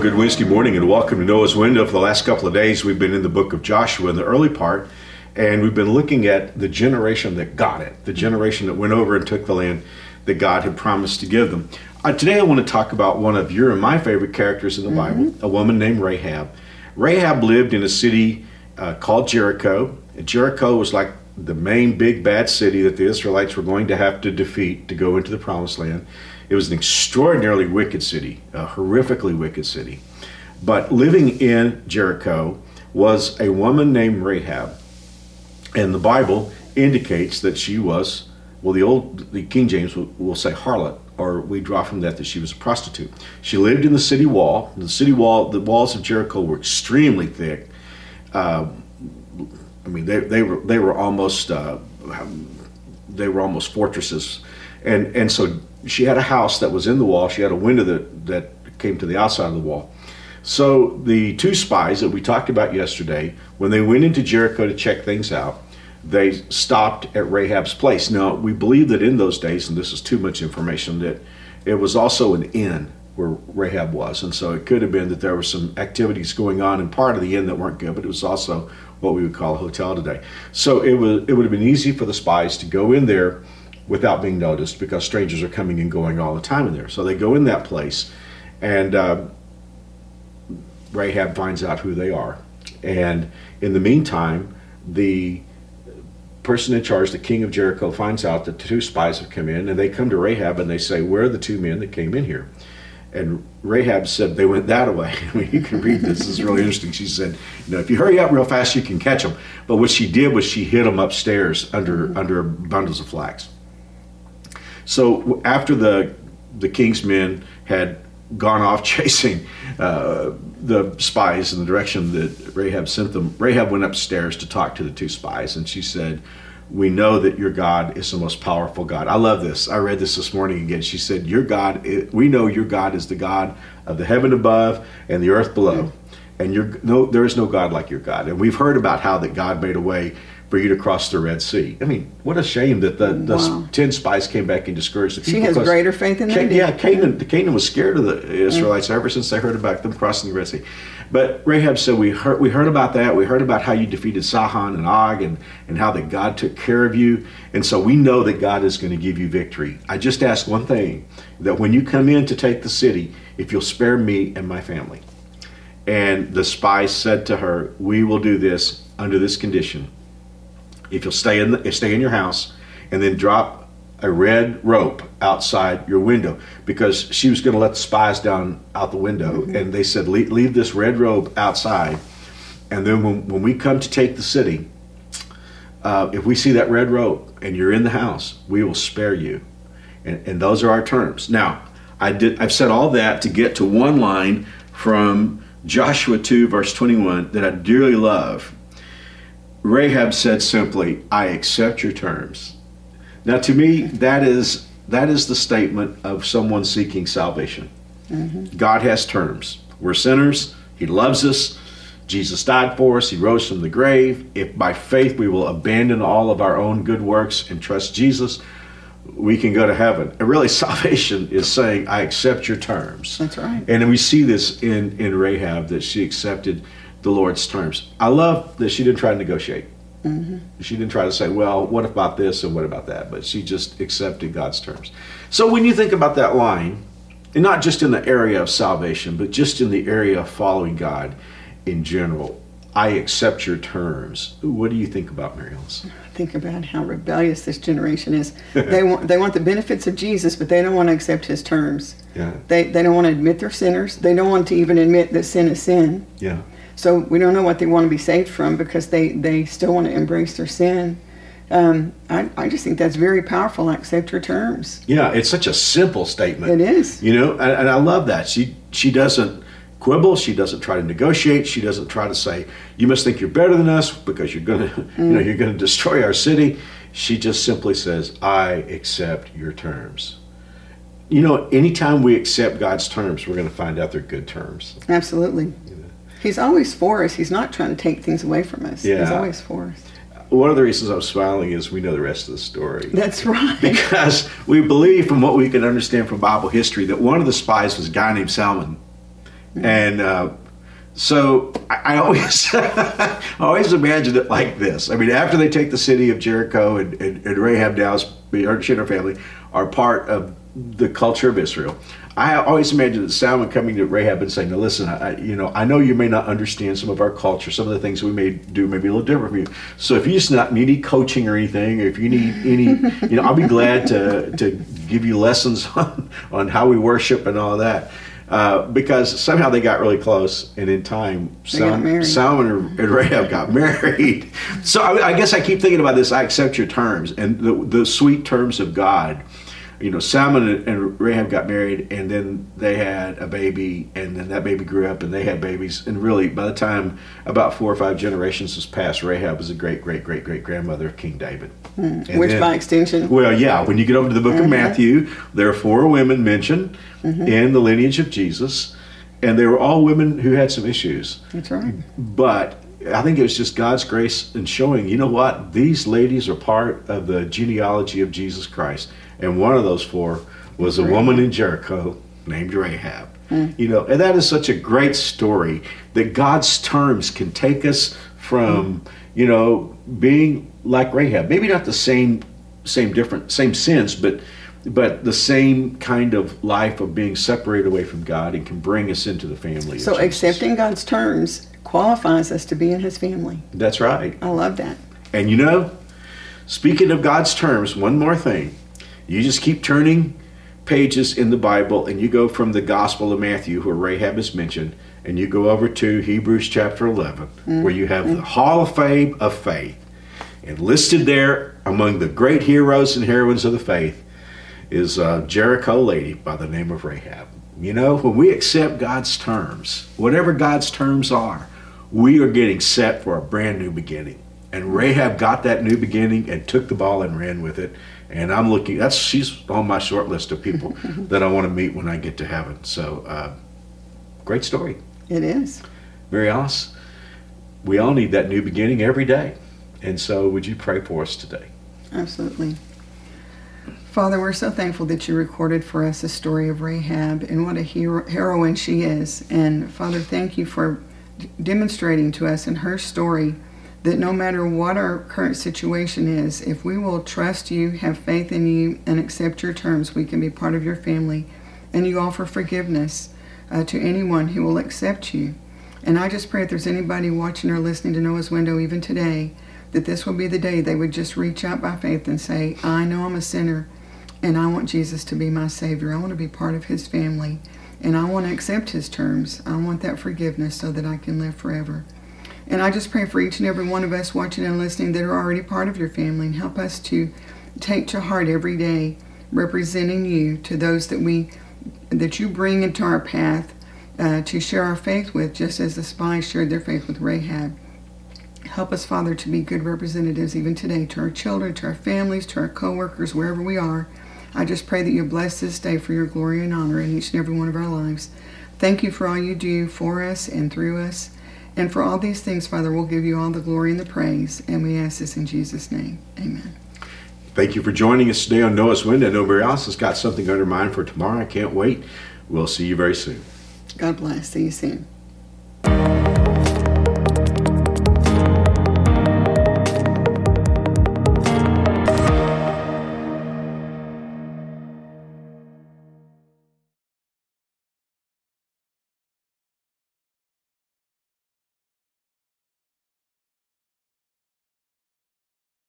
good Wednesday morning and welcome to Noah's Window. For the last couple of days, we've been in the book of Joshua in the early part, and we've been looking at the generation that got it, the generation that went over and took the land that God had promised to give them. Uh, today, I want to talk about one of your and my favorite characters in the Mm-hmm. Bible, a woman named Rahab. Rahab lived in a city uh, called Jericho. Jericho was like the main big bad city that the Israelites were going to have to defeat to go into the promised land. It was an extraordinarily wicked city, a horrifically wicked city. But living in Jericho was a woman named Rahab. And the Bible indicates that she was, well, the old, the King James will, will say harlot, or we draw from that that she was a prostitute. She lived in the city wall. The city wall, the walls of Jericho were extremely thick. Uh, I mean, they, they were they were almost uh, they were almost fortresses, and and so she had a house that was in the wall. She had a window that that came to the outside of the wall. So the two spies that we talked about yesterday, when they went into Jericho to check things out, they stopped at Rahab's place. Now we believe that in those days, and this is too much information, that it was also an inn where Rahab was, and so it could have been that there were some activities going on in part of the inn that weren't good, but it was also what we would call a hotel today. So it was it would have been easy for the spies to go in there without being noticed because strangers are coming and going all the time in there. So they go in that place, and uh, Rahab finds out who they are, and in the meantime, the person in charge, the king of Jericho, finds out that two spies have come in, and they come to Rahab and they say, "Where are the two men that came in here?" And Rahab said, "They went that way." I mean, you can read this. Is really interesting. She said, "You know, if you hurry up real fast, you can catch them." But what she did was she hid them upstairs under under bundles of flax. So after the the king's men had gone off chasing uh, the spies in the direction that Rahab sent them, Rahab went upstairs to talk to the two spies, and she said, "We know that your God is the most powerful God." I love this. I read this this morning again. She said, "Your God, we know your God is the God of the heaven above and the earth below." And your no, there is no God like your God. And we've heard about how that God made a way for you to cross the Red Sea. I mean, what a shame that the, the Wow. ten spies came back and discouraged the people. She has greater faith than did. Yeah, Canaan, the Canaan was scared of the Israelites ever since they heard about them crossing the Red Sea. But Rahab said, "We heard, we heard about that. We heard about how you defeated Sihon and Og, and and how that God took care of you. And so we know that God is going to give you victory. I just ask one thing: that when you come in to take the city, if you'll spare me and my family." And the spies said to her, "We will do this under this condition: if you'll stay in the, stay in your house, and then drop a red rope outside your window, because she was going to let the spies down out the window, and they said, leave, leave this red rope outside, and then when, when we come to take the city, uh, if we see that red rope and you're in the house, we will spare you, and, and those are our terms. Now, I did. I've said all that to get to one line from Joshua 2, verse 21, that I dearly love. Rahab said simply, "I accept your terms." Now, to me, that is that is the statement of someone seeking salvation. Mm-hmm. God has terms. We're sinners. He loves us. Jesus died for us. He rose from the grave. If by faith we will abandon all of our own good works and trust Jesus, we can go to heaven. And really, salvation is saying, I accept your terms. That's right. And we see this in, in Rahab that she accepted the Lord's terms. I love that she didn't try to negotiate. Mm-hmm. She didn't try to say, well, what about this and what about that? But she just accepted God's terms. So when you think about that line, and not just in the area of salvation, but just in the area of following God in general, I accept your terms. What do you think about Mary Alice? Think about how rebellious this generation is. they want they want the benefits of Jesus, but they don't want to accept his terms. Yeah. They they don't want to admit they're sinners. They don't want to even admit that sin is sin. Yeah. So we don't know what they want to be saved from because they, they still want to embrace their sin. Um, I, I just think that's very powerful. Accept your terms. Yeah, it's such a simple statement. It is. You know, and, and I love that. She she doesn't quibble. She doesn't try to negotiate. She doesn't try to say you must think you're better than us because you're gonna you know you're gonna destroy our city. She just simply says, "I accept your terms." You know, anytime we accept God's terms, we're going to find out they're good terms. Absolutely. He's always for us. He's not trying to take things away from us. Yeah. He's always for us. One of the reasons I'm smiling is we know the rest of the story. That's right. because we believe from what we can understand from Bible history that one of the spies was a guy named Salmon. And uh, so I, I always, I always imagined it like this. I mean, after they take the city of Jericho and, and, and Rahab now, she and her family are part of the culture of Israel. I always imagined that Salmon coming to Rahab and saying, "Now listen, I, you know, I know you may not understand some of our culture, some of the things we may do may be a little different from you. So if you just not need any coaching or anything, or if you need any, you know, I'll be glad to to give you lessons on on how we worship and all that." Uh, because somehow they got really close, and in time, Salmon, Salmon and Rahab got married. So I, I, guess I keep thinking about this. I accept your terms and the, the sweet terms of God you know, Salmon and Rahab got married, and then they had a baby, and then that baby grew up, and they had babies. And really, by the time about four or five generations has passed, Rahab was a great, great, great, great grandmother of King David. Mm. Which, then, by extension, well, yeah. When you get over to the book mm-hmm. of Matthew, there are four women mentioned mm-hmm. in the lineage of Jesus, and they were all women who had some issues. That's right. But I think it was just God's grace in showing, you know what, these ladies are part of the genealogy of Jesus Christ and one of those four was a woman in Jericho named Rahab. Mm. You know, and that is such a great story that God's terms can take us from, mm. you know, being like Rahab. Maybe not the same same different same sins, but but the same kind of life of being separated away from God and can bring us into the family. So accepting God's terms qualifies us to be in his family. That's right. I love that. And you know, speaking of God's terms, one more thing. You just keep turning pages in the Bible and you go from the Gospel of Matthew, where Rahab is mentioned, and you go over to Hebrews chapter 11, mm-hmm. where you have the Hall of Fame of Faith. And listed there among the great heroes and heroines of the faith is a Jericho lady by the name of Rahab. You know, when we accept God's terms, whatever God's terms are, we are getting set for a brand new beginning. And Rahab got that new beginning and took the ball and ran with it and I'm looking. That's she's on my short list of people that I want to meet when I get to heaven. So, uh, great story. It is. Mary Alice, we all need that new beginning every day, and so would you pray for us today? Absolutely. Father, we're so thankful that you recorded for us the story of Rahab and what a hero, heroine she is. And Father, thank you for demonstrating to us in her story that no matter what our current situation is, if we will trust you, have faith in you, and accept your terms, we can be part of your family. And you offer forgiveness uh, to anyone who will accept you. And I just pray if there's anybody watching or listening to Noah's Window even today, that this will be the day they would just reach out by faith and say, I know I'm a sinner and I want Jesus to be my Savior. I want to be part of His family and I want to accept His terms. I want that forgiveness so that I can live forever. And I just pray for each and every one of us watching and listening that are already part of your family and help us to take to heart every day representing you to those that we that you bring into our path uh, to share our faith with, just as the spies shared their faith with Rahab. Help us, Father, to be good representatives even today to our children, to our families, to our co-workers, wherever we are. I just pray that you bless this day for your glory and honor in each and every one of our lives. Thank you for all you do for us and through us. And for all these things, Father, we'll give you all the glory and the praise. And we ask this in Jesus' name. Amen. Thank you for joining us today on Noah's Wind. I know Mary Alice has got something on her mind for tomorrow. I can't wait. We'll see you very soon. God bless. See you soon.